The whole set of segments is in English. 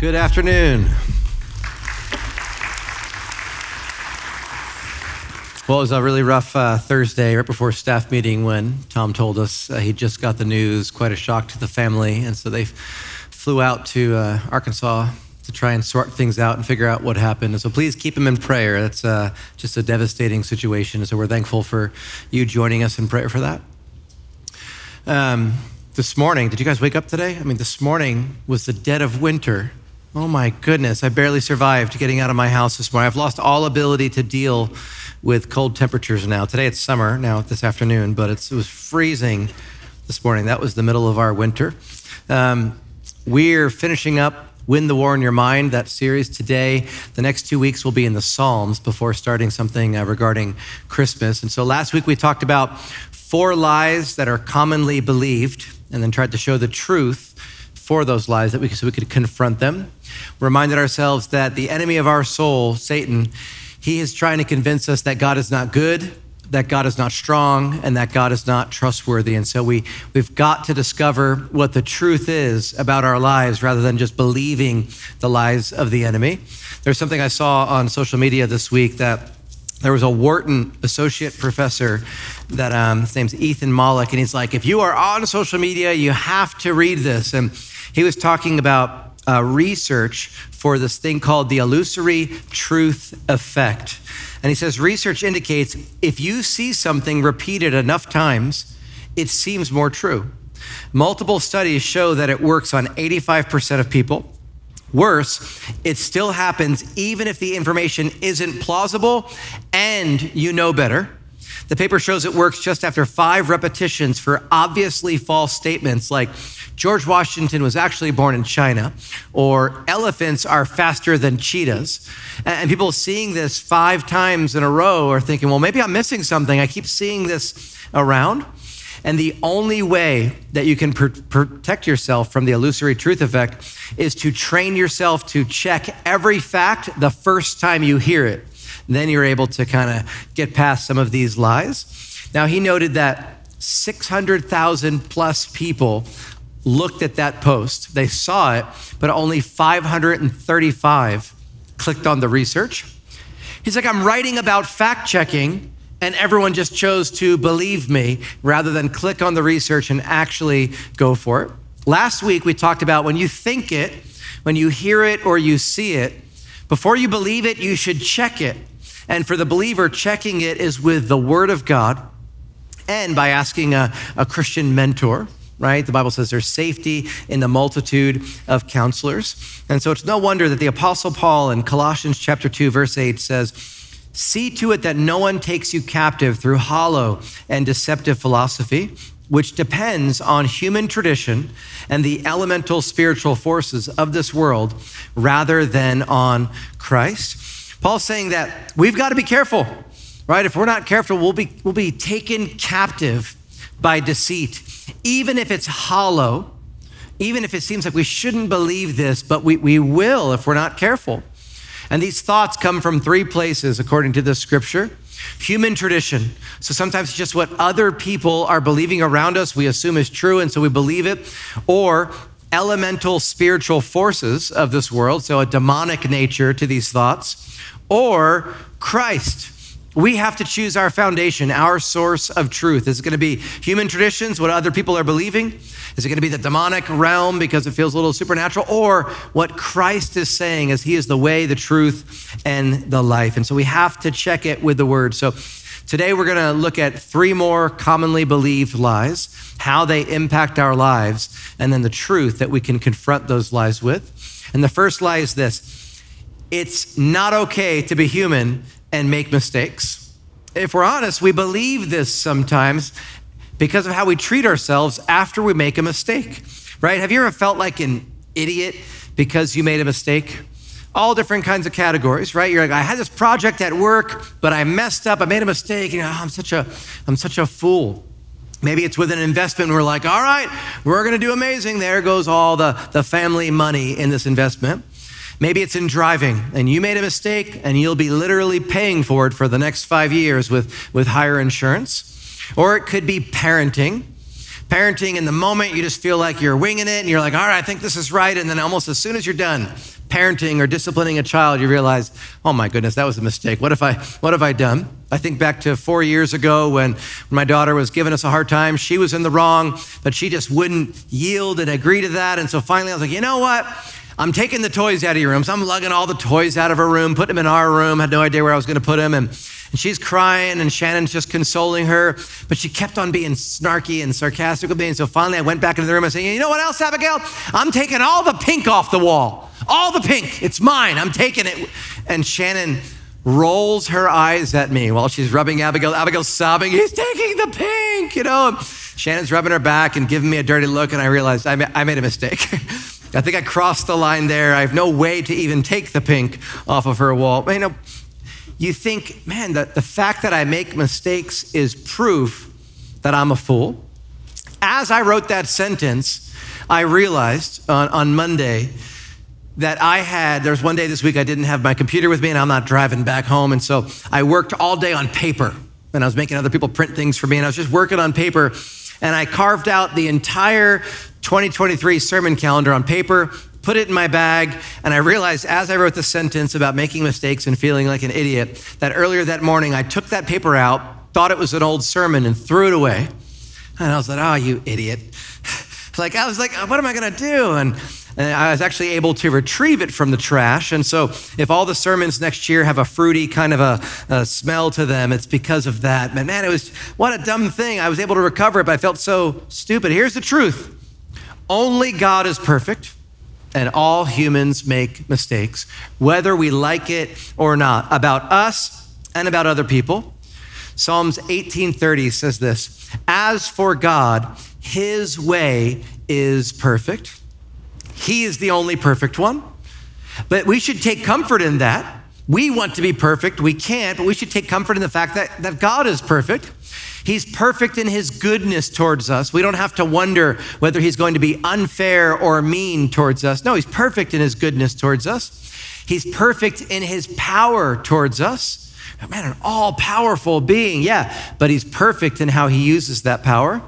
Good afternoon. Well, it was a really rough uh, Thursday right before staff meeting when Tom told us uh, he just got the news, quite a shock to the family. And so they flew out to uh, Arkansas to try and sort things out and figure out what happened. And so please keep him in prayer. That's uh, just a devastating situation. So we're thankful for you joining us in prayer for that. Um, this morning, did you guys wake up today? I mean, this morning was the dead of winter. Oh my goodness, I barely survived getting out of my house this morning. I've lost all ability to deal with cold temperatures now. Today it's summer now this afternoon, but it was freezing this morning. That was the middle of our winter. Um, we're finishing up Win the War in Your Mind, that series today. The next two weeks will be in the Psalms before starting something uh, regarding Christmas. And so last week we talked about four lies that are commonly believed and then tried to show the truth for those lies that we, so we could confront them. Reminded ourselves that the enemy of our soul, Satan, he is trying to convince us that God is not good, that God is not strong, and that God is not trustworthy. And so we, we've got to discover what the truth is about our lives rather than just believing the lies of the enemy. There's something I saw on social media this week that there was a Wharton associate professor that um, his name's Ethan Mollick, and he's like, if you are on social media, you have to read this. And he was talking about uh, research for this thing called the illusory truth effect. And he says research indicates if you see something repeated enough times, it seems more true. Multiple studies show that it works on 85% of people. Worse, it still happens even if the information isn't plausible and you know better. The paper shows it works just after five repetitions for obviously false statements like George Washington was actually born in China, or elephants are faster than cheetahs. And people seeing this five times in a row are thinking, well, maybe I'm missing something. I keep seeing this around. And the only way that you can pr- protect yourself from the illusory truth effect is to train yourself to check every fact the first time you hear it. Then you're able to kind of get past some of these lies. Now, he noted that 600,000 plus people looked at that post. They saw it, but only 535 clicked on the research. He's like, I'm writing about fact checking, and everyone just chose to believe me rather than click on the research and actually go for it. Last week, we talked about when you think it, when you hear it or you see it, before you believe it, you should check it. And for the believer, checking it is with the Word of God and by asking a, a Christian mentor right? The Bible says there's safety in the multitude of counselors. And so it's no wonder that the Apostle Paul in Colossians chapter 2, verse 8 says, See to it that no one takes you captive through hollow and deceptive philosophy, which depends on human tradition and the elemental spiritual forces of this world rather than on Christ. Paul's saying that we've got to be careful, right? If we're not careful, we'll be, we'll be taken captive by deceit even if it's hollow, even if it seems like we shouldn't believe this, but we, we will if we're not careful. And these thoughts come from three places, according to the scripture human tradition. So sometimes it's just what other people are believing around us, we assume is true, and so we believe it. Or elemental spiritual forces of this world, so a demonic nature to these thoughts. Or Christ we have to choose our foundation, our source of truth. Is it going to be human traditions, what other people are believing? Is it going to be the demonic realm because it feels a little supernatural? Or what Christ is saying as He is the way, the truth, and the life? And so we have to check it with the Word. So today we're going to look at three more commonly believed lies, how they impact our lives, and then the truth that we can confront those lies with. And the first lie is this it's not okay to be human and make mistakes. If we're honest, we believe this sometimes because of how we treat ourselves after we make a mistake, right? Have you ever felt like an idiot because you made a mistake? All different kinds of categories, right? You're like, I had this project at work, but I messed up. I made a mistake. You know, I'm such a, I'm such a fool. Maybe it's with an investment. We're like, all right, we're going to do amazing. There goes all the, the family money in this investment. Maybe it's in driving and you made a mistake and you'll be literally paying for it for the next five years with, with higher insurance. Or it could be parenting. Parenting in the moment, you just feel like you're winging it and you're like, all right, I think this is right. And then almost as soon as you're done parenting or disciplining a child, you realize, oh my goodness, that was a mistake. What have I, what have I done? I think back to four years ago when my daughter was giving us a hard time. She was in the wrong, but she just wouldn't yield and agree to that. And so finally I was like, you know what? I'm taking the toys out of your room. So I'm lugging all the toys out of her room, putting them in our room. Had no idea where I was going to put them. And and she's crying, and Shannon's just consoling her, but she kept on being snarky and sarcastic with me. And so finally, I went back into the room and said, You know what else, Abigail? I'm taking all the pink off the wall. All the pink. It's mine. I'm taking it. And Shannon rolls her eyes at me while she's rubbing Abigail. Abigail's sobbing, He's taking the pink, you know. Shannon's rubbing her back and giving me a dirty look, and I realized I made a mistake. I think I crossed the line there. I have no way to even take the pink off of her wall. You know, you think, man, the, the fact that I make mistakes is proof that I'm a fool. As I wrote that sentence, I realized on, on Monday that I had, there was one day this week I didn't have my computer with me and I'm not driving back home. And so I worked all day on paper and I was making other people print things for me and I was just working on paper and I carved out the entire 2023 sermon calendar on paper, put it in my bag, and I realized as I wrote the sentence about making mistakes and feeling like an idiot that earlier that morning I took that paper out, thought it was an old sermon, and threw it away. And I was like, oh, you idiot. like, I was like, what am I going to do? And, and I was actually able to retrieve it from the trash. And so, if all the sermons next year have a fruity kind of a, a smell to them, it's because of that. But man, it was what a dumb thing. I was able to recover it, but I felt so stupid. Here's the truth only God is perfect and all humans make mistakes, whether we like it or not, about us and about other people. Psalms 18:30 says this, "As for God, his way is perfect. He is the only perfect one." But we should take comfort in that. We want to be perfect, we can't, but we should take comfort in the fact that, that God is perfect. He's perfect in his goodness towards us. We don't have to wonder whether he's going to be unfair or mean towards us. No, he's perfect in his goodness towards us. He's perfect in his power towards us. Man, an all powerful being, yeah, but he's perfect in how he uses that power.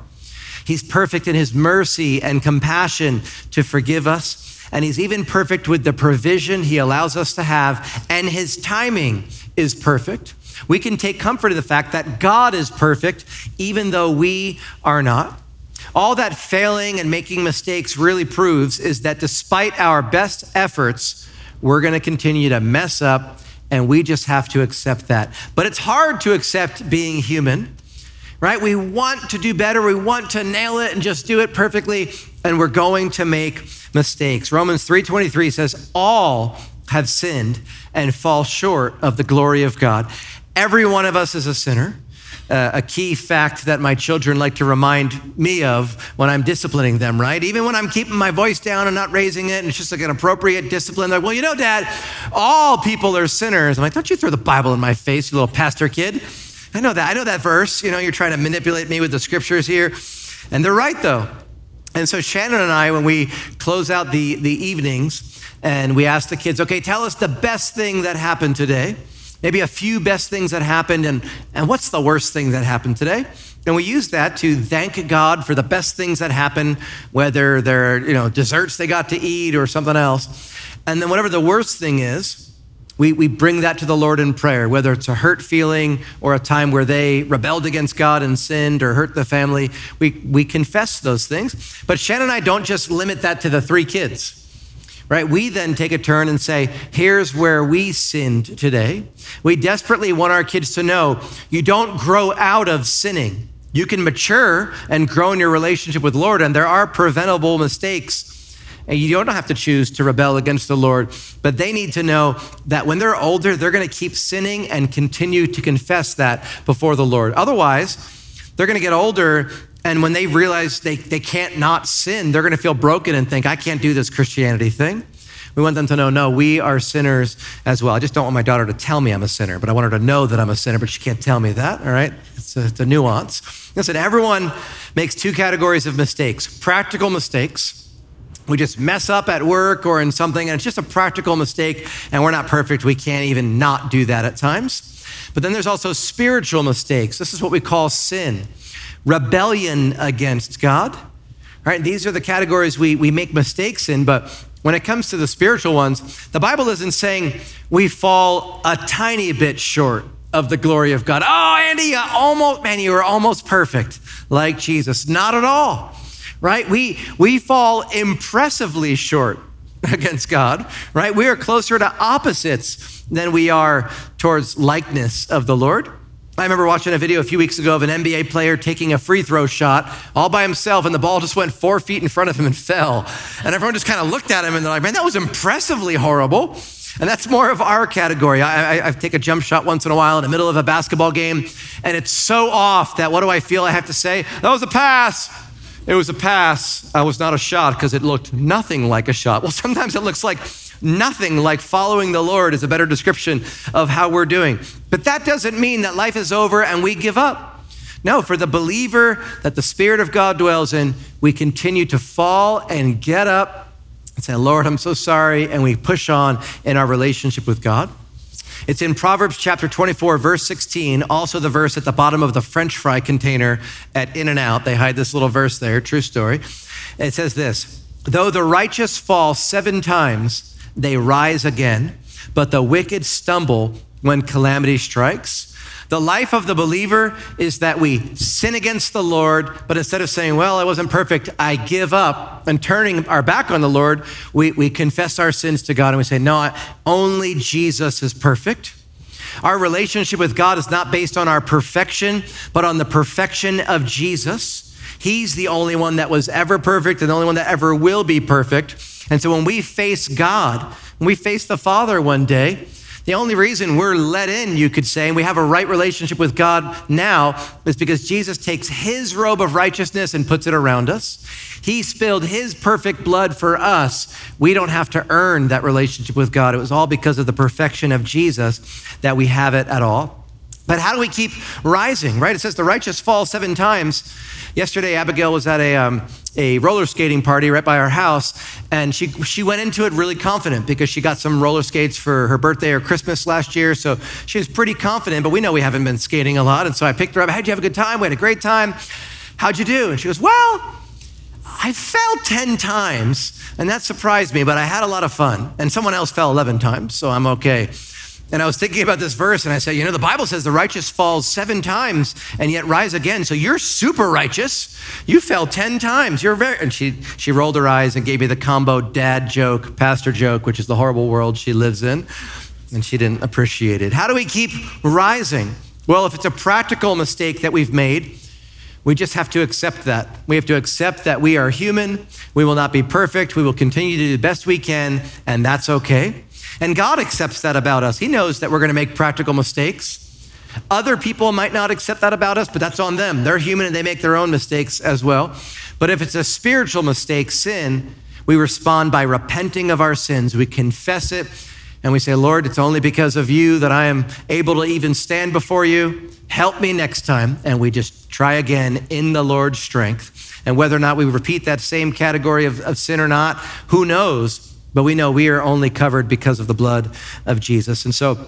He's perfect in his mercy and compassion to forgive us. And he's even perfect with the provision he allows us to have, and his timing is perfect. We can take comfort in the fact that God is perfect, even though we are not. All that failing and making mistakes really proves is that despite our best efforts, we're going to continue to mess up, and we just have to accept that. But it's hard to accept being human, right? We want to do better, we want to nail it and just do it perfectly, and we're going to make mistakes. Romans 3:23 says, "All have sinned and fall short of the glory of God." Every one of us is a sinner. Uh, a key fact that my children like to remind me of when I'm disciplining them, right? Even when I'm keeping my voice down and not raising it, and it's just like an appropriate discipline. They're like, well, you know, Dad, all people are sinners. I'm like, don't you throw the Bible in my face, you little pastor kid. I know that. I know that verse. You know, you're trying to manipulate me with the scriptures here. And they're right, though. And so Shannon and I, when we close out the, the evenings and we ask the kids, okay, tell us the best thing that happened today maybe a few best things that happened, and, and what's the worst thing that happened today? And we use that to thank God for the best things that happened, whether they're, you know, desserts they got to eat or something else. And then whatever the worst thing is, we, we bring that to the Lord in prayer, whether it's a hurt feeling or a time where they rebelled against God and sinned or hurt the family. We, we confess those things. But Shannon and I don't just limit that to the three kids right? We then take a turn and say, here's where we sinned today. We desperately want our kids to know you don't grow out of sinning. You can mature and grow in your relationship with the Lord, and there are preventable mistakes. And you don't have to choose to rebel against the Lord, but they need to know that when they're older, they're going to keep sinning and continue to confess that before the Lord. Otherwise, they're going to get older and when they realize they, they can't not sin, they're going to feel broken and think, I can't do this Christianity thing. We want them to know, no, we are sinners as well. I just don't want my daughter to tell me I'm a sinner, but I want her to know that I'm a sinner, but she can't tell me that, all right? It's a, it's a nuance. Listen, everyone makes two categories of mistakes practical mistakes. We just mess up at work or in something, and it's just a practical mistake, and we're not perfect. We can't even not do that at times. But then there's also spiritual mistakes. This is what we call sin rebellion against God. Right? These are the categories we, we make mistakes in, but when it comes to the spiritual ones, the Bible isn't saying we fall a tiny bit short of the glory of God. Oh, Andy, you almost, man, you were almost perfect like Jesus. Not at all, right? We, we fall impressively short against God, right? We are closer to opposites than we are towards likeness of the Lord. I remember watching a video a few weeks ago of an NBA player taking a free throw shot all by himself, and the ball just went four feet in front of him and fell. And everyone just kind of looked at him and they're like, man, that was impressively horrible. And that's more of our category. I, I, I, take a jump shot once in a while in the middle of a basketball game, and it's so off that what do I feel I have to say? That was a pass. It was a pass. I was not a shot because it looked nothing like a shot. Well, sometimes it looks like nothing like following the Lord is a better description of how we're doing. But that doesn't mean that life is over and we give up. No, for the believer that the Spirit of God dwells in, we continue to fall and get up and say, Lord, I'm so sorry. And we push on in our relationship with God. It's in Proverbs chapter 24, verse 16, also the verse at the bottom of the French fry container at In N Out. They hide this little verse there, true story. It says this Though the righteous fall seven times, they rise again, but the wicked stumble when calamity strikes. The life of the believer is that we sin against the Lord, but instead of saying, Well, I wasn't perfect, I give up, and turning our back on the Lord, we, we confess our sins to God and we say, No, only Jesus is perfect. Our relationship with God is not based on our perfection, but on the perfection of Jesus. He's the only one that was ever perfect and the only one that ever will be perfect. And so when we face God, when we face the Father one day, the only reason we're let in, you could say, and we have a right relationship with God now is because Jesus takes his robe of righteousness and puts it around us. He spilled his perfect blood for us. We don't have to earn that relationship with God. It was all because of the perfection of Jesus that we have it at all. But how do we keep rising, right? It says the righteous fall seven times. Yesterday, Abigail was at a, um, a roller skating party right by our house, and she, she went into it really confident because she got some roller skates for her birthday or Christmas last year. So she was pretty confident, but we know we haven't been skating a lot. And so I picked her up. How'd you have a good time? We had a great time. How'd you do? And she goes, Well, I fell 10 times, and that surprised me, but I had a lot of fun. And someone else fell 11 times, so I'm okay. And I was thinking about this verse and I said, you know, the Bible says the righteous falls seven times and yet rise again. So you're super righteous. You fell 10 times. You're very, and she, she rolled her eyes and gave me the combo dad joke, pastor joke, which is the horrible world she lives in. And she didn't appreciate it. How do we keep rising? Well, if it's a practical mistake that we've made, we just have to accept that. We have to accept that we are human. We will not be perfect. We will continue to do the best we can, and that's okay. And God accepts that about us. He knows that we're going to make practical mistakes. Other people might not accept that about us, but that's on them. They're human and they make their own mistakes as well. But if it's a spiritual mistake, sin, we respond by repenting of our sins. We confess it and we say, Lord, it's only because of you that I am able to even stand before you. Help me next time. And we just try again in the Lord's strength. And whether or not we repeat that same category of, of sin or not, who knows? But we know we are only covered because of the blood of Jesus. And so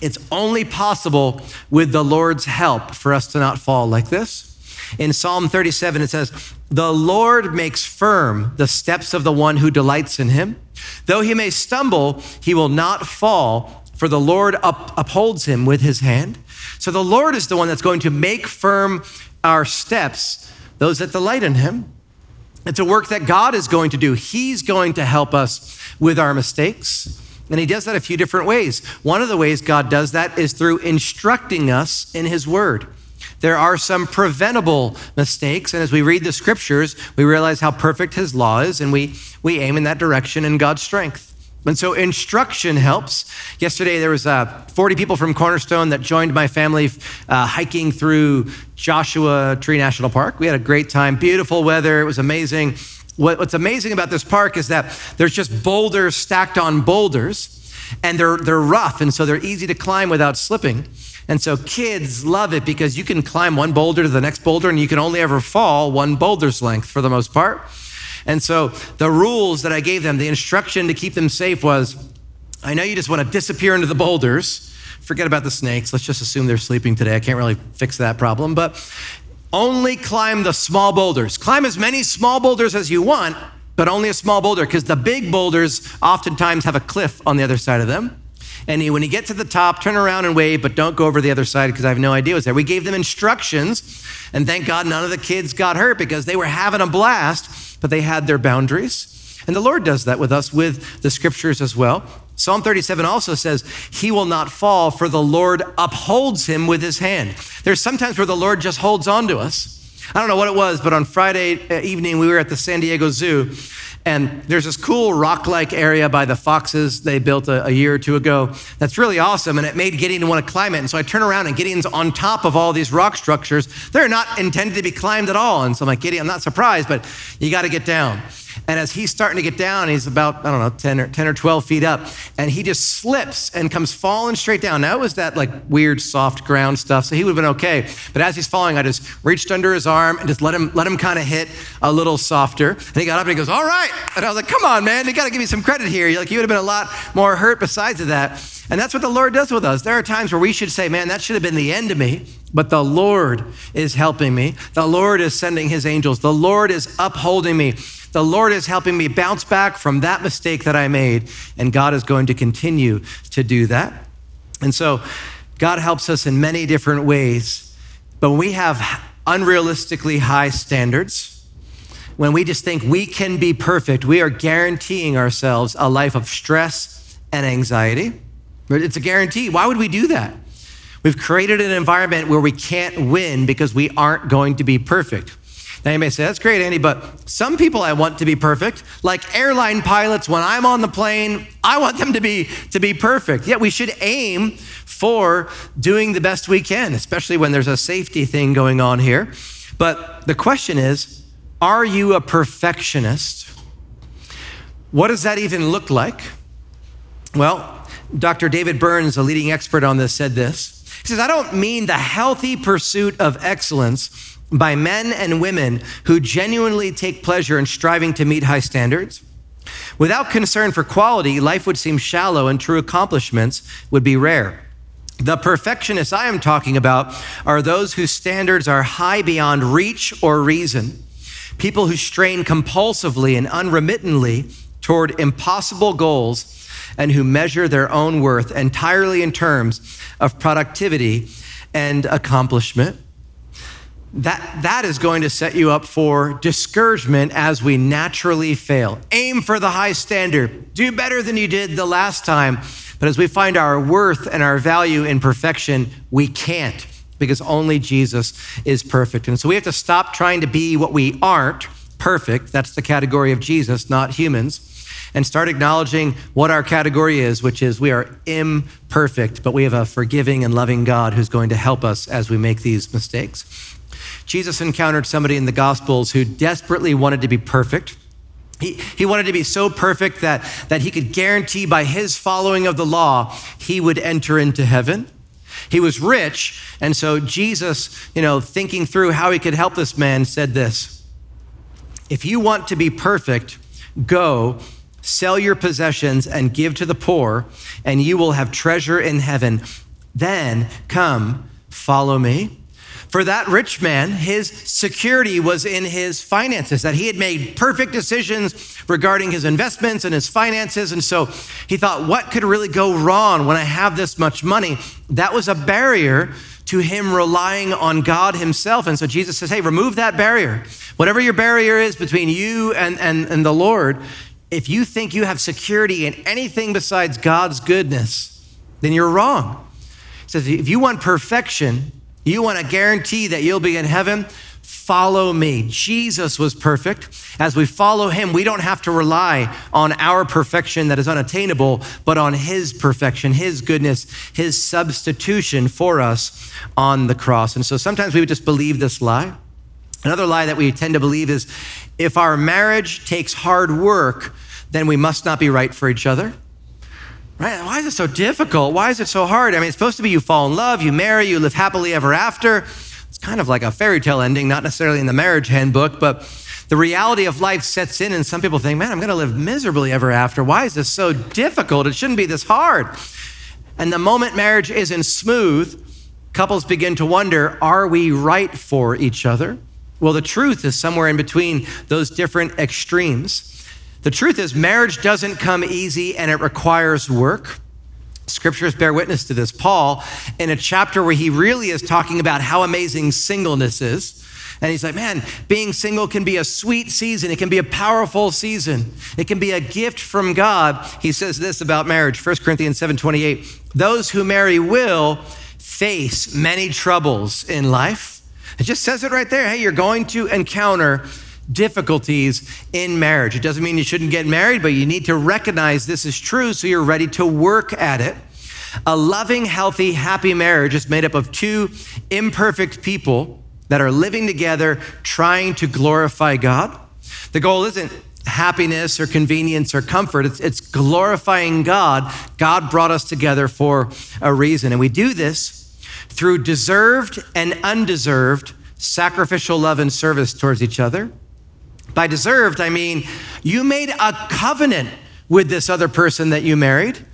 it's only possible with the Lord's help for us to not fall like this. In Psalm 37, it says, The Lord makes firm the steps of the one who delights in him. Though he may stumble, he will not fall, for the Lord up, upholds him with his hand. So the Lord is the one that's going to make firm our steps, those that delight in him. It's a work that God is going to do. He's going to help us with our mistakes. And he does that a few different ways. One of the ways God does that is through instructing us in his word. There are some preventable mistakes, and as we read the scriptures, we realize how perfect his law is, and we, we aim in that direction in God's strength. And so instruction helps. Yesterday, there was uh, 40 people from Cornerstone that joined my family uh, hiking through Joshua Tree National Park. We had a great time, beautiful weather. It was amazing. What, what's amazing about this park is that there's just boulders stacked on boulders, and they're, they're rough, and so they're easy to climb without slipping. And so kids love it because you can climb one boulder to the next boulder, and you can only ever fall one boulder's length for the most part. And so the rules that I gave them, the instruction to keep them safe was I know you just want to disappear into the boulders. Forget about the snakes. Let's just assume they're sleeping today. I can't really fix that problem. But only climb the small boulders. Climb as many small boulders as you want, but only a small boulder, because the big boulders oftentimes have a cliff on the other side of them. And when you get to the top, turn around and wave, but don't go over the other side because I have no idea what's there. We gave them instructions, and thank God none of the kids got hurt because they were having a blast, but they had their boundaries. And the Lord does that with us with the scriptures as well. Psalm 37 also says, He will not fall, for the Lord upholds him with his hand. There's sometimes where the Lord just holds on to us. I don't know what it was, but on Friday evening, we were at the San Diego Zoo, and there's this cool rock like area by the foxes they built a, a, year or two ago that's really awesome. And it made Gideon want to climb it. And so I turn around and Gideon's on top of all these rock structures. They're not intended to be climbed at all. And so I'm like, Gideon, I'm not surprised, but you got to get down. And as he's starting to get down, he's about, I don't know, 10 or, 10 or 12 feet up, and he just slips and comes falling straight down. Now, it was that like weird soft ground stuff, so he would have been okay. But as he's falling, I just reached under his arm and just let him, let him kind of hit a little softer. And he got up and he goes, All right. And I was like, Come on, man, you got to give me some credit here. You Like, you would have been a lot more hurt besides of that. And that's what the Lord does with us. There are times where we should say, Man, that should have been the end of me. But the Lord is helping me. The Lord is sending his angels. The Lord is upholding me. The Lord is helping me bounce back from that mistake that I made, and God is going to continue to do that. And so, God helps us in many different ways. But when we have unrealistically high standards, when we just think we can be perfect, we are guaranteeing ourselves a life of stress and anxiety. It's a guarantee. Why would we do that? We've created an environment where we can't win because we aren't going to be perfect. Now you may say, that's great, Andy, but some people I want to be perfect. Like airline pilots, when I'm on the plane, I want them to be, to be perfect. Yet we should aim for doing the best we can, especially when there's a safety thing going on here. But the question is, are you a perfectionist? What does that even look like? Well, Dr. David Burns, a leading expert on this, said this. He says, I don't mean the healthy pursuit of excellence by men and women who genuinely take pleasure in striving to meet high standards. Without concern for quality, life would seem shallow and true accomplishments would be rare. The perfectionists I am talking about are those whose standards are high beyond reach or reason. People who strain compulsively and unremittingly toward impossible goals and who measure their own worth entirely in terms of productivity and accomplishment that, that is going to set you up for discouragement as we naturally fail. Aim for the high standard. Do better than you did the last time. But as we find our worth and our value in perfection, we can't because only Jesus is perfect. And so we have to stop trying to be what we aren't perfect. That's the category of Jesus, not humans. And start acknowledging what our category is, which is we are imperfect, but we have a forgiving and loving God who's going to help us as we make these mistakes. Jesus encountered somebody in the Gospels who desperately wanted to be perfect. He, he wanted to be so perfect that, that he could guarantee by his following of the law, he would enter into heaven. He was rich, and so Jesus, you know, thinking through how he could help this man, said this If you want to be perfect, go sell your possessions and give to the poor, and you will have treasure in heaven. Then come, follow me. For that rich man, his security was in his finances, that he had made perfect decisions regarding his investments and his finances. And so he thought, what could really go wrong when I have this much money? That was a barrier to him relying on God himself. And so Jesus says, hey, remove that barrier. Whatever your barrier is between you and, and, and the Lord, if you think you have security in anything besides God's goodness, then you're wrong. He says, if you want perfection, you want to guarantee that you'll be in heaven? Follow me. Jesus was perfect. As we follow him, we don't have to rely on our perfection that is unattainable, but on his perfection, his goodness, his substitution for us on the cross. And so sometimes we would just believe this lie. Another lie that we tend to believe is if our marriage takes hard work, then we must not be right for each other. Right? Why is it so difficult? Why is it so hard? I mean, it's supposed to be you fall in love, you marry, you live happily ever after. It's kind of like a fairy tale ending, not necessarily in the marriage handbook, but the reality of life sets in, and some people think, man, I'm going to live miserably ever after. Why is this so difficult? It shouldn't be this hard. And the moment marriage isn't smooth, couples begin to wonder are we right for each other? Well, the truth is somewhere in between those different extremes. The truth is, marriage doesn't come easy and it requires work. Scriptures bear witness to this. Paul, in a chapter where he really is talking about how amazing singleness is, and he's like, man, being single can be a sweet season. It can be a powerful season. It can be a gift from God. He says this about marriage, 1 Corinthians 7 28. Those who marry will face many troubles in life. It just says it right there. Hey, you're going to encounter difficulties in marriage. It doesn't mean you shouldn't get married, but you need to recognize this is true so you're ready to work at it. A loving, healthy, happy marriage is made up of two imperfect people that are living together trying to glorify God. The goal isn't happiness or convenience or comfort, it's, it's glorifying God. God brought us together for a reason. And we do this through deserved and undeserved sacrificial love and service towards each other by deserved, I mean you made a covenant with this other person that you married.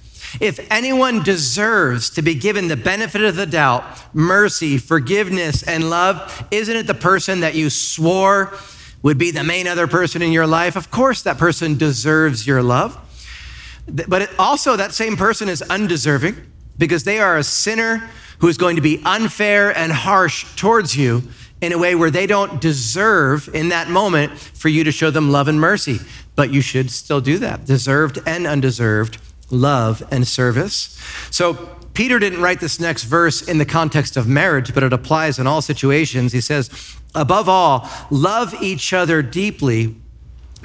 If anyone deserves to be given the benefit of the doubt, mercy, forgiveness, and love, isn't it the person that you swore would be the main other person in your life? Of course, that person deserves your love. But also, that same person is undeserving because they are a sinner who is going to be unfair and harsh towards you in a way where they don't deserve in that moment for you to show them love and mercy. But you should still do that, deserved and undeserved love and service. So, Peter didn't write this next verse in the context of marriage, but it applies in all situations. He says, above all, love each other deeply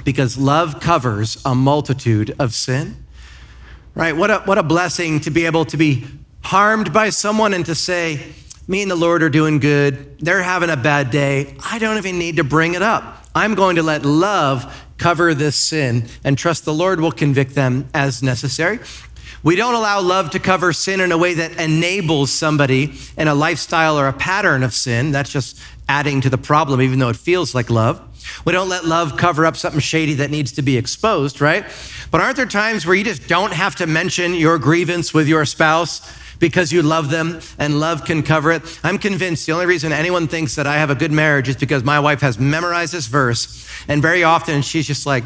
because love covers a multitude of sin. Right? What a, what a blessing to be able to be harmed by someone and to say, me and the Lord are doing good. They're having a bad day. I don't even need to bring it up. I'm going to let love cover this sin and trust the Lord will convict them as necessary. We don't allow love to cover sin in a way that enables somebody in a lifestyle or a pattern of sin. That's just adding to the problem, even though it feels like love. We don't let love cover up something shady that needs to be exposed, right? But aren't there times where you just don't have to mention your grievance with your spouse because you love them and love can cover it. I'm convinced the only reason anyone thinks that I have a good marriage is because my wife has memorized this verse. And very often she's just like,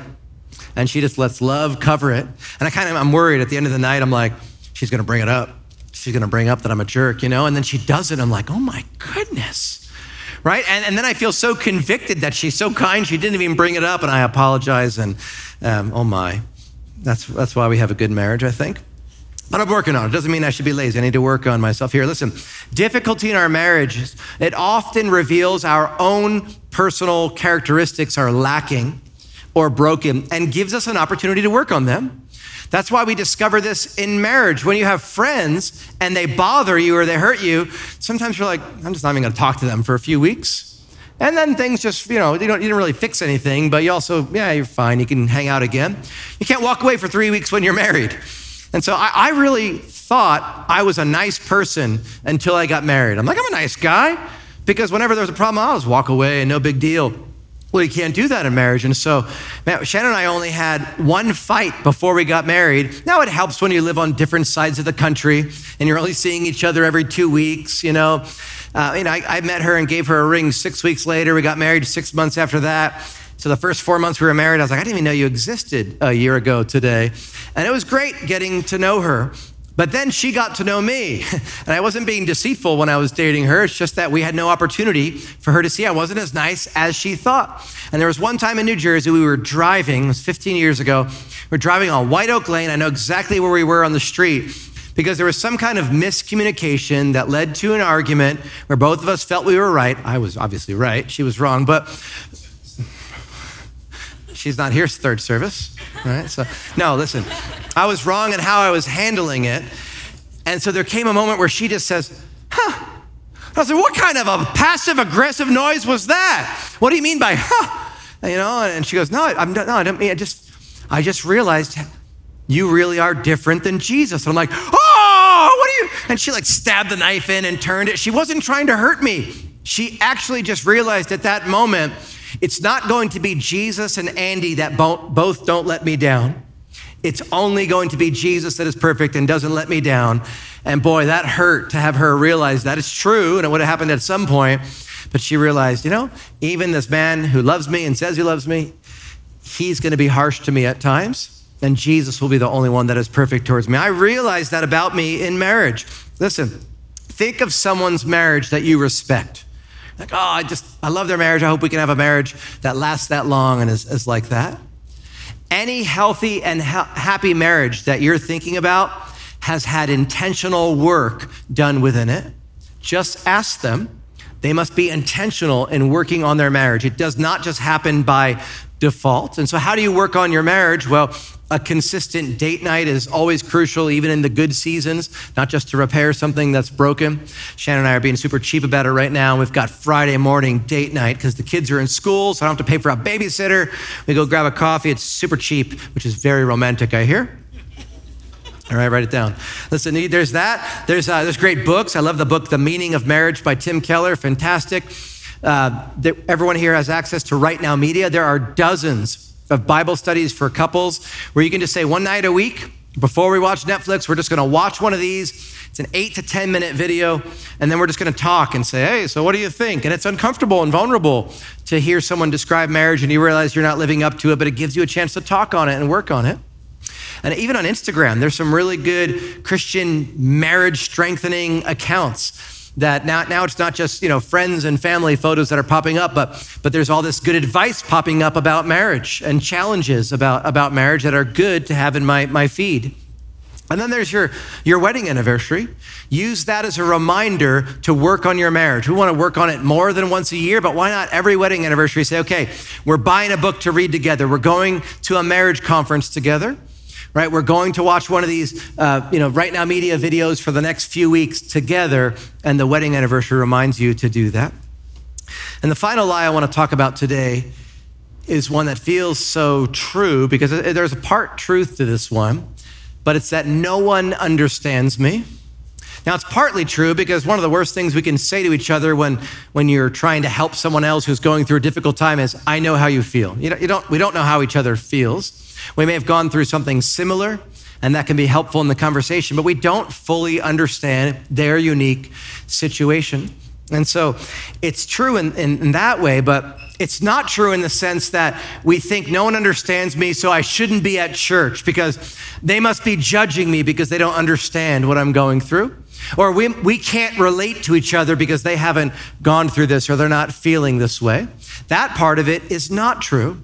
and she just lets love cover it. And I kind of, I'm worried at the end of the night, I'm like, she's going to bring it up. She's going to bring up that I'm a jerk, you know? And then she does it. I'm like, oh my goodness right? And, and then I feel so convicted that she's so kind, she didn't even bring it up, and I apologize. And um, oh my, that's, that's why we have a good marriage, I think. But I'm working on it. Doesn't mean I should be lazy. I need to work on myself here. Listen, difficulty in our marriages, it often reveals our own personal characteristics are lacking or broken and gives us an opportunity to work on them. That's why we discover this in marriage. When you have friends and they bother you or they hurt you, sometimes you're like, I'm just not even gonna talk to them for a few weeks. And then things just, you know, you, don't, you didn't really fix anything, but you also, yeah, you're fine. You can hang out again. You can't walk away for three weeks when you're married. And so I, I really thought I was a nice person until I got married. I'm like, I'm a nice guy because whenever there was a problem, I'll just walk away and no big deal. Well, you can't do that in marriage. And so, man, Shannon and I only had one fight before we got married. Now, it helps when you live on different sides of the country and you're only seeing each other every two weeks, you know. Uh, you know, I, I met her and gave her a ring six weeks later. We got married six months after that. So the first four months we were married, I was like, I didn't even know you existed a year ago today. And it was great getting to know her. But then she got to know me. And I wasn't being deceitful when I was dating her. It's just that we had no opportunity for her to see I wasn't as nice as she thought. And there was one time in New Jersey, we were driving, it was 15 years ago. We are driving on White Oak Lane. I know exactly where we were on the street because there was some kind of miscommunication that led to an argument where both of us felt we were right. I was obviously right, she was wrong. But she's not here third service, right? So, no, listen, I was wrong in how I was handling it. And so there came a moment where she just says, huh. I like, what kind of a passive aggressive noise was that? What do you mean by, huh? You know, and she goes, no, I'm, no, I don't mean, I just, I just realized you really are different than Jesus. And I'm like, oh, what are you? And she like stabbed the knife in and turned it. She wasn't trying to hurt me. She actually just realized at that moment it's not going to be Jesus and Andy that both don't let me down. It's only going to be Jesus that is perfect and doesn't let me down. And boy, that hurt to have her realize that it's true and it would have happened at some point. But she realized, you know, even this man who loves me and says he loves me, he's going to be harsh to me at times. And Jesus will be the only one that is perfect towards me. I realized that about me in marriage. Listen, think of someone's marriage that you respect. Like, oh, I just, I love their marriage. I hope we can have a marriage that lasts that long and is, is like that. Any healthy and ha- happy marriage that you're thinking about has had intentional work done within it. Just ask them. They must be intentional in working on their marriage. It does not just happen by default. And so, how do you work on your marriage? Well, a consistent date night is always crucial, even in the good seasons, not just to repair something that's broken. Shannon and I are being super cheap about it right now. We've got Friday morning date night because the kids are in school, so I don't have to pay for a babysitter. We go grab a coffee. It's super cheap, which is very romantic, I hear. All right, write it down. Listen, there's that. There's, uh, there's great books. I love the book, The Meaning of Marriage by Tim Keller. Fantastic. Uh, everyone here has access to Right Now Media. There are dozens of Bible studies for couples where you can just say one night a week before we watch Netflix, we're just going to watch one of these. It's an eight to 10 minute video, and then we're just going to talk and say, hey, so what do you think? And it's uncomfortable and vulnerable to hear someone describe marriage and you realize you're not living up to it, but it gives you a chance to talk on it and work on it. And even on Instagram, there's some really good Christian marriage strengthening accounts that now, now it's not just you know friends and family photos that are popping up but but there's all this good advice popping up about marriage and challenges about about marriage that are good to have in my my feed. And then there's your your wedding anniversary. Use that as a reminder to work on your marriage. We want to work on it more than once a year but why not every wedding anniversary say okay we're buying a book to read together. We're going to a marriage conference together right? We're going to watch one of these, uh, you know, right now media videos for the next few weeks together, and the wedding anniversary reminds you to do that. And the final lie I want to talk about today is one that feels so true because there's a part truth to this one, but it's that no one understands me. Now, it's partly true because one of the worst things we can say to each other when, when you're trying to help someone else who's going through a difficult time is, I know how you feel. You, know, you don't, we don't know how each other feels. We may have gone through something similar, and that can be helpful in the conversation, but we don't fully understand their unique situation. And so it's true in, in, in, that way, but it's not true in the sense that we think no one understands me, so I shouldn't be at church because they must be judging me because they don't understand what I'm going through. Or we, we can't relate to each other because they haven't gone through this or they're not feeling this way. That part of it is not true.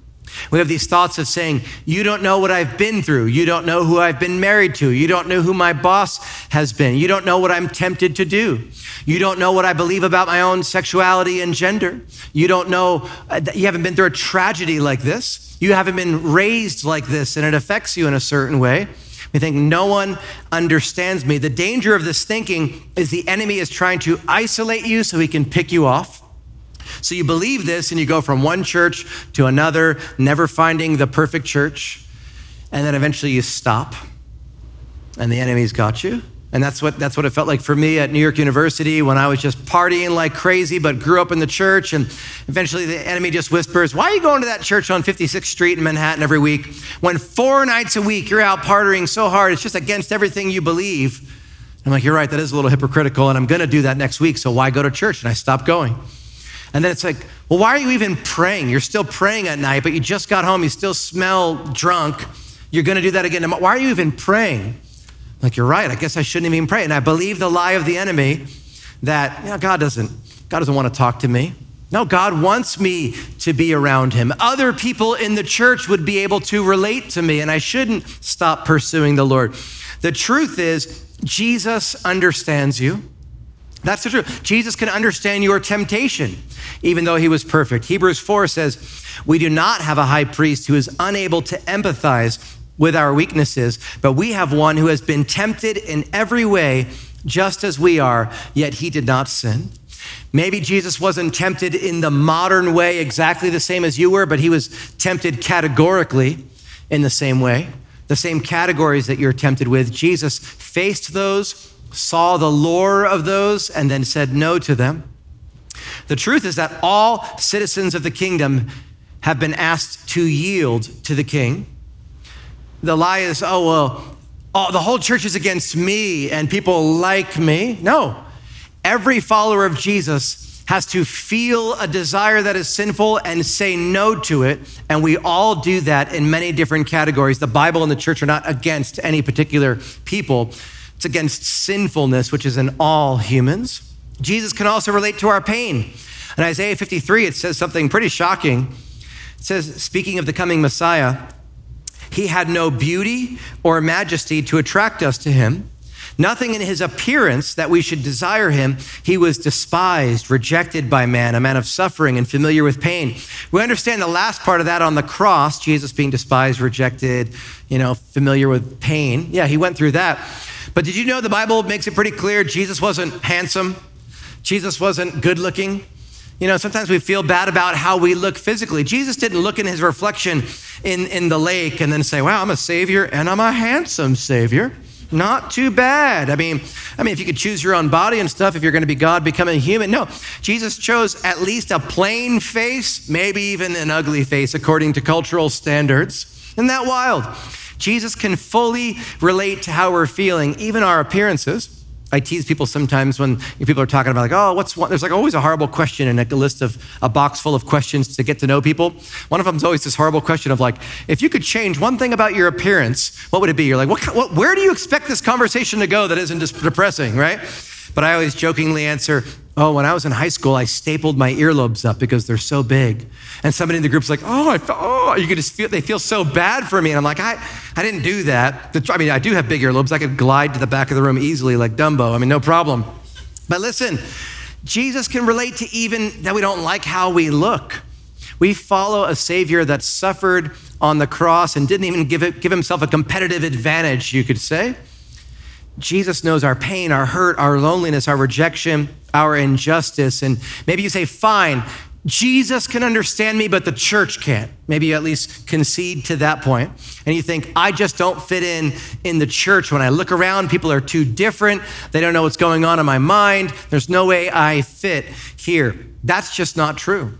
We have these thoughts of saying, You don't know what I've been through. You don't know who I've been married to. You don't know who my boss has been. You don't know what I'm tempted to do. You don't know what I believe about my own sexuality and gender. You don't know, uh, you haven't been through a tragedy like this. You haven't been raised like this, and it affects you in a certain way. We think no one understands me. The danger of this thinking is the enemy is trying to isolate you so he can pick you off. So you believe this and you go from one church to another, never finding the perfect church. And then eventually you stop and the enemy's got you. And that's what, that's what it felt like for me at New York University when I was just partying like crazy, but grew up in the church. And eventually the enemy just whispers, Why are you going to that church on 56th Street in Manhattan every week when four nights a week you're out partying so hard, it's just against everything you believe? I'm like, You're right, that is a little hypocritical, and I'm going to do that next week, so why go to church? And I stopped going. And then it's like, well, why are you even praying? You're still praying at night, but you just got home, you still smell drunk. You're going to do that again. Why are you even praying? Like, you're right. I guess I shouldn't even pray. And I believe the lie of the enemy that you know, God doesn't God doesn't want to talk to me. No, God wants me to be around him. Other people in the church would be able to relate to me, and I shouldn't stop pursuing the Lord. The truth is, Jesus understands you. That's the truth. Jesus can understand your temptation, even though he was perfect. Hebrews 4 says, We do not have a high priest who is unable to empathize with our weaknesses, but we have one who has been tempted in every way, just as we are, yet he did not sin. Maybe Jesus wasn't tempted in the modern way exactly the same as you were, but he was tempted categorically in the same way, the same categories that you're tempted with. Jesus faced those saw the lure of those, and then said no to them. The truth is that all citizens of the kingdom have been asked to yield to the king. the lie is, oh, well, oh, the whole church is against me and people like me. No. Every follower of Jesus has to feel a desire that is sinful and say no to it. And we all do that in many different categories. The Bible and the church are not against any particular people, it's against sinfulness, which is in all humans. Jesus can also relate to our pain. In Isaiah 53, it says something pretty shocking. It says, speaking of the coming Messiah, he had no beauty or majesty to attract us to him. Nothing in his appearance that we should desire him. He was despised, rejected by man, a man of suffering and familiar with pain. We understand the last part of that on the cross, Jesus being despised, rejected, you know, familiar with pain. Yeah, he went through that. But did you know the Bible makes it pretty clear Jesus wasn't handsome? Jesus wasn't good looking. You know, sometimes we feel bad about how we look physically. Jesus didn't look in his reflection in, in the lake and then say, wow, I'm a savior and I'm a handsome savior. Not too bad. I mean, I mean, if you could choose your own body and stuff, if you're going to be God, becoming a human. No, Jesus chose at least a plain face, maybe even an ugly face, according to cultural standards. Isn't that wild? Jesus can fully relate to how we're feeling, even our appearances. I tease people sometimes when people are talking about like, oh, what's one? There's like always a horrible question in like a list of a box full of questions to get to know people. One of them is always this horrible question of like, if you could change one thing about your appearance, what would it be? You're like, what, what where do you expect this conversation to go that isn't just depressing, right? But I always jokingly answer, Oh, when I was in high school, I stapled my earlobes up because they're so big. And somebody in the group's like, oh, I oh, you just feel, they feel so bad for me. And I'm like, I, I didn't do that. I mean, I do have big earlobes. I could glide to the back of the room easily like Dumbo. I mean, no problem. But listen, Jesus can relate to even that we don't like how we look. We follow a Savior that suffered on the cross and didn't even give, it, give himself a competitive advantage, you could say. Jesus knows our pain, our hurt, our loneliness, our rejection, our injustice. And maybe you say, fine, Jesus can understand me, but the church can't. Maybe you at least concede to that point. And you think, I just don't fit in in the church. When I look around, people are too different. They don't know what's going on in my mind. There's no way I fit here. That's just not true.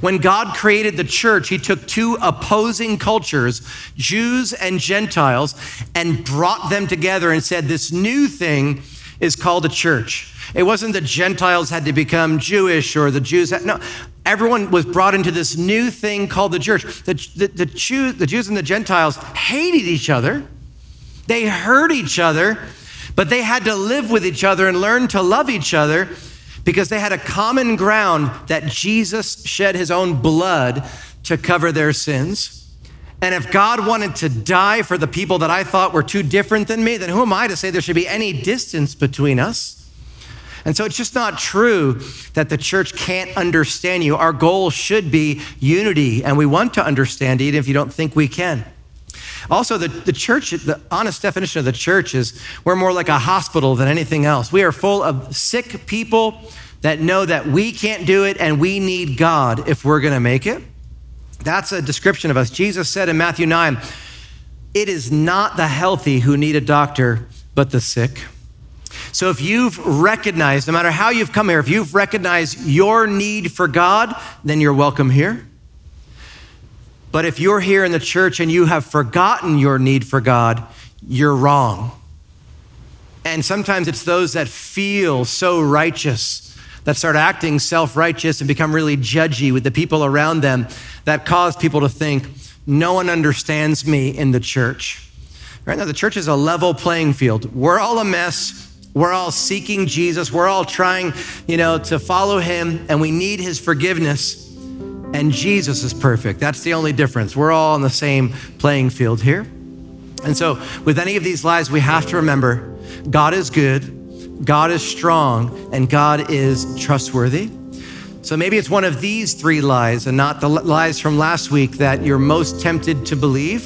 When God created the church, he took two opposing cultures, Jews and Gentiles, and brought them together and said, This new thing is called a church. It wasn't that Gentiles had to become Jewish or the Jews had, no. Everyone was brought into this new thing called the church. The, the, the, the Jews and the Gentiles hated each other, they hurt each other, but they had to live with each other and learn to love each other because they had a common ground that Jesus shed his own blood to cover their sins. And if God wanted to die for the people that I thought were too different than me, then who am I to say there should be any distance between us? And so it's just not true that the church can't understand you. Our goal should be unity, and we want to understand even if you don't think we can. Also, the, the church, the honest definition of the church is we're more like a hospital than anything else. We are full of sick people that know that we can't do it and we need God if we're going to make it. That's a description of us. Jesus said in Matthew 9, it is not the healthy who need a doctor, but the sick. So if you've recognized, no matter how you've come here, if you've recognized your need for God, then you're welcome here. But if you're here in the church and you have forgotten your need for God, you're wrong. And sometimes it's those that feel so righteous that start acting self righteous and become really judgy with the people around them that cause people to think, no one understands me in the church. Right now, the church is a level playing field. We're all a mess. We're all seeking Jesus. We're all trying, you know, to follow him, and we need his forgiveness and Jesus is perfect. That's the only difference. We're all on the same playing field here. And so, with any of these lies, we have to remember God is good, God is strong, and God is trustworthy. So maybe it's one of these three lies and not the lies from last week that you're most tempted to believe.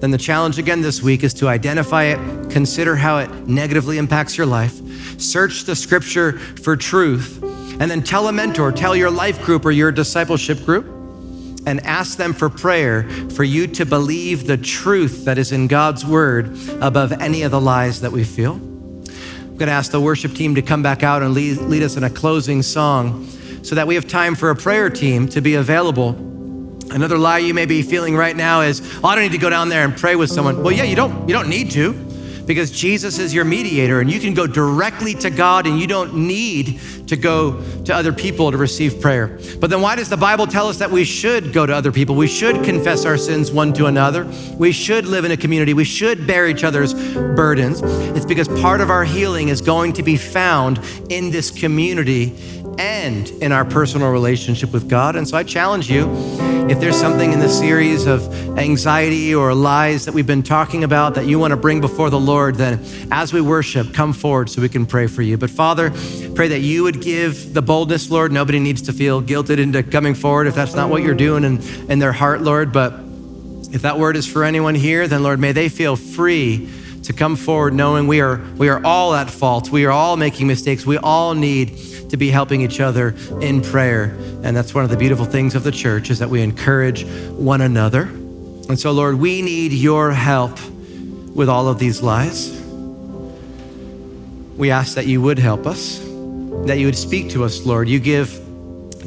Then the challenge again this week is to identify it, consider how it negatively impacts your life, search the scripture for truth, and then tell a mentor, tell your life group or your discipleship group, and ask them for prayer for you to believe the truth that is in God's word above any of the lies that we feel. I'm going to ask the worship team to come back out and lead, lead us in a closing song so that we have time for a prayer team to be available Another lie you may be feeling right now is, oh, I don't need to go down there and pray with someone. Well, yeah, you don't, you don't need to because Jesus is your mediator and you can go directly to God and you don't need to go to other people to receive prayer. But then why does the Bible tell us that we should go to other people? We should confess our sins one to another. We should live in a community. We should bear each other's burdens. It's because part of our healing is going to be found in this community and in our personal relationship with God. And so I challenge you if there's something in the series of anxiety or lies that we've been talking about that you want to bring before the Lord, then as we worship, come forward so we can pray for you. But Father, pray that you would give the boldness, Lord. Nobody needs to feel guilted into coming forward if that's not what you're doing in, in their heart, Lord. But if that word is for anyone here, then Lord, may they feel free to come forward knowing we are we are all at fault. We are all making mistakes. We all need to be helping each other in prayer. And that's one of the beautiful things of the church is that we encourage one another. And so, Lord, we need your help with all of these lies. We ask that you would help us, that you would speak to us, Lord. You give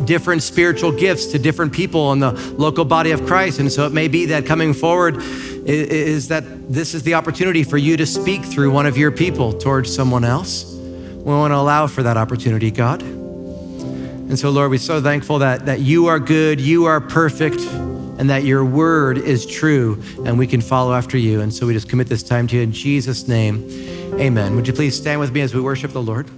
different spiritual gifts to different people in the local body of Christ. And so it may be that coming forward is that this is the opportunity for you to speak through one of your people towards someone else. We want to allow for that opportunity, God. And so, Lord, we're so thankful that, that you are good, you are perfect, and that your word is true, and we can follow after you. And so we just commit this time to you in Jesus' name. Amen. Would you please stand with me as we worship the Lord?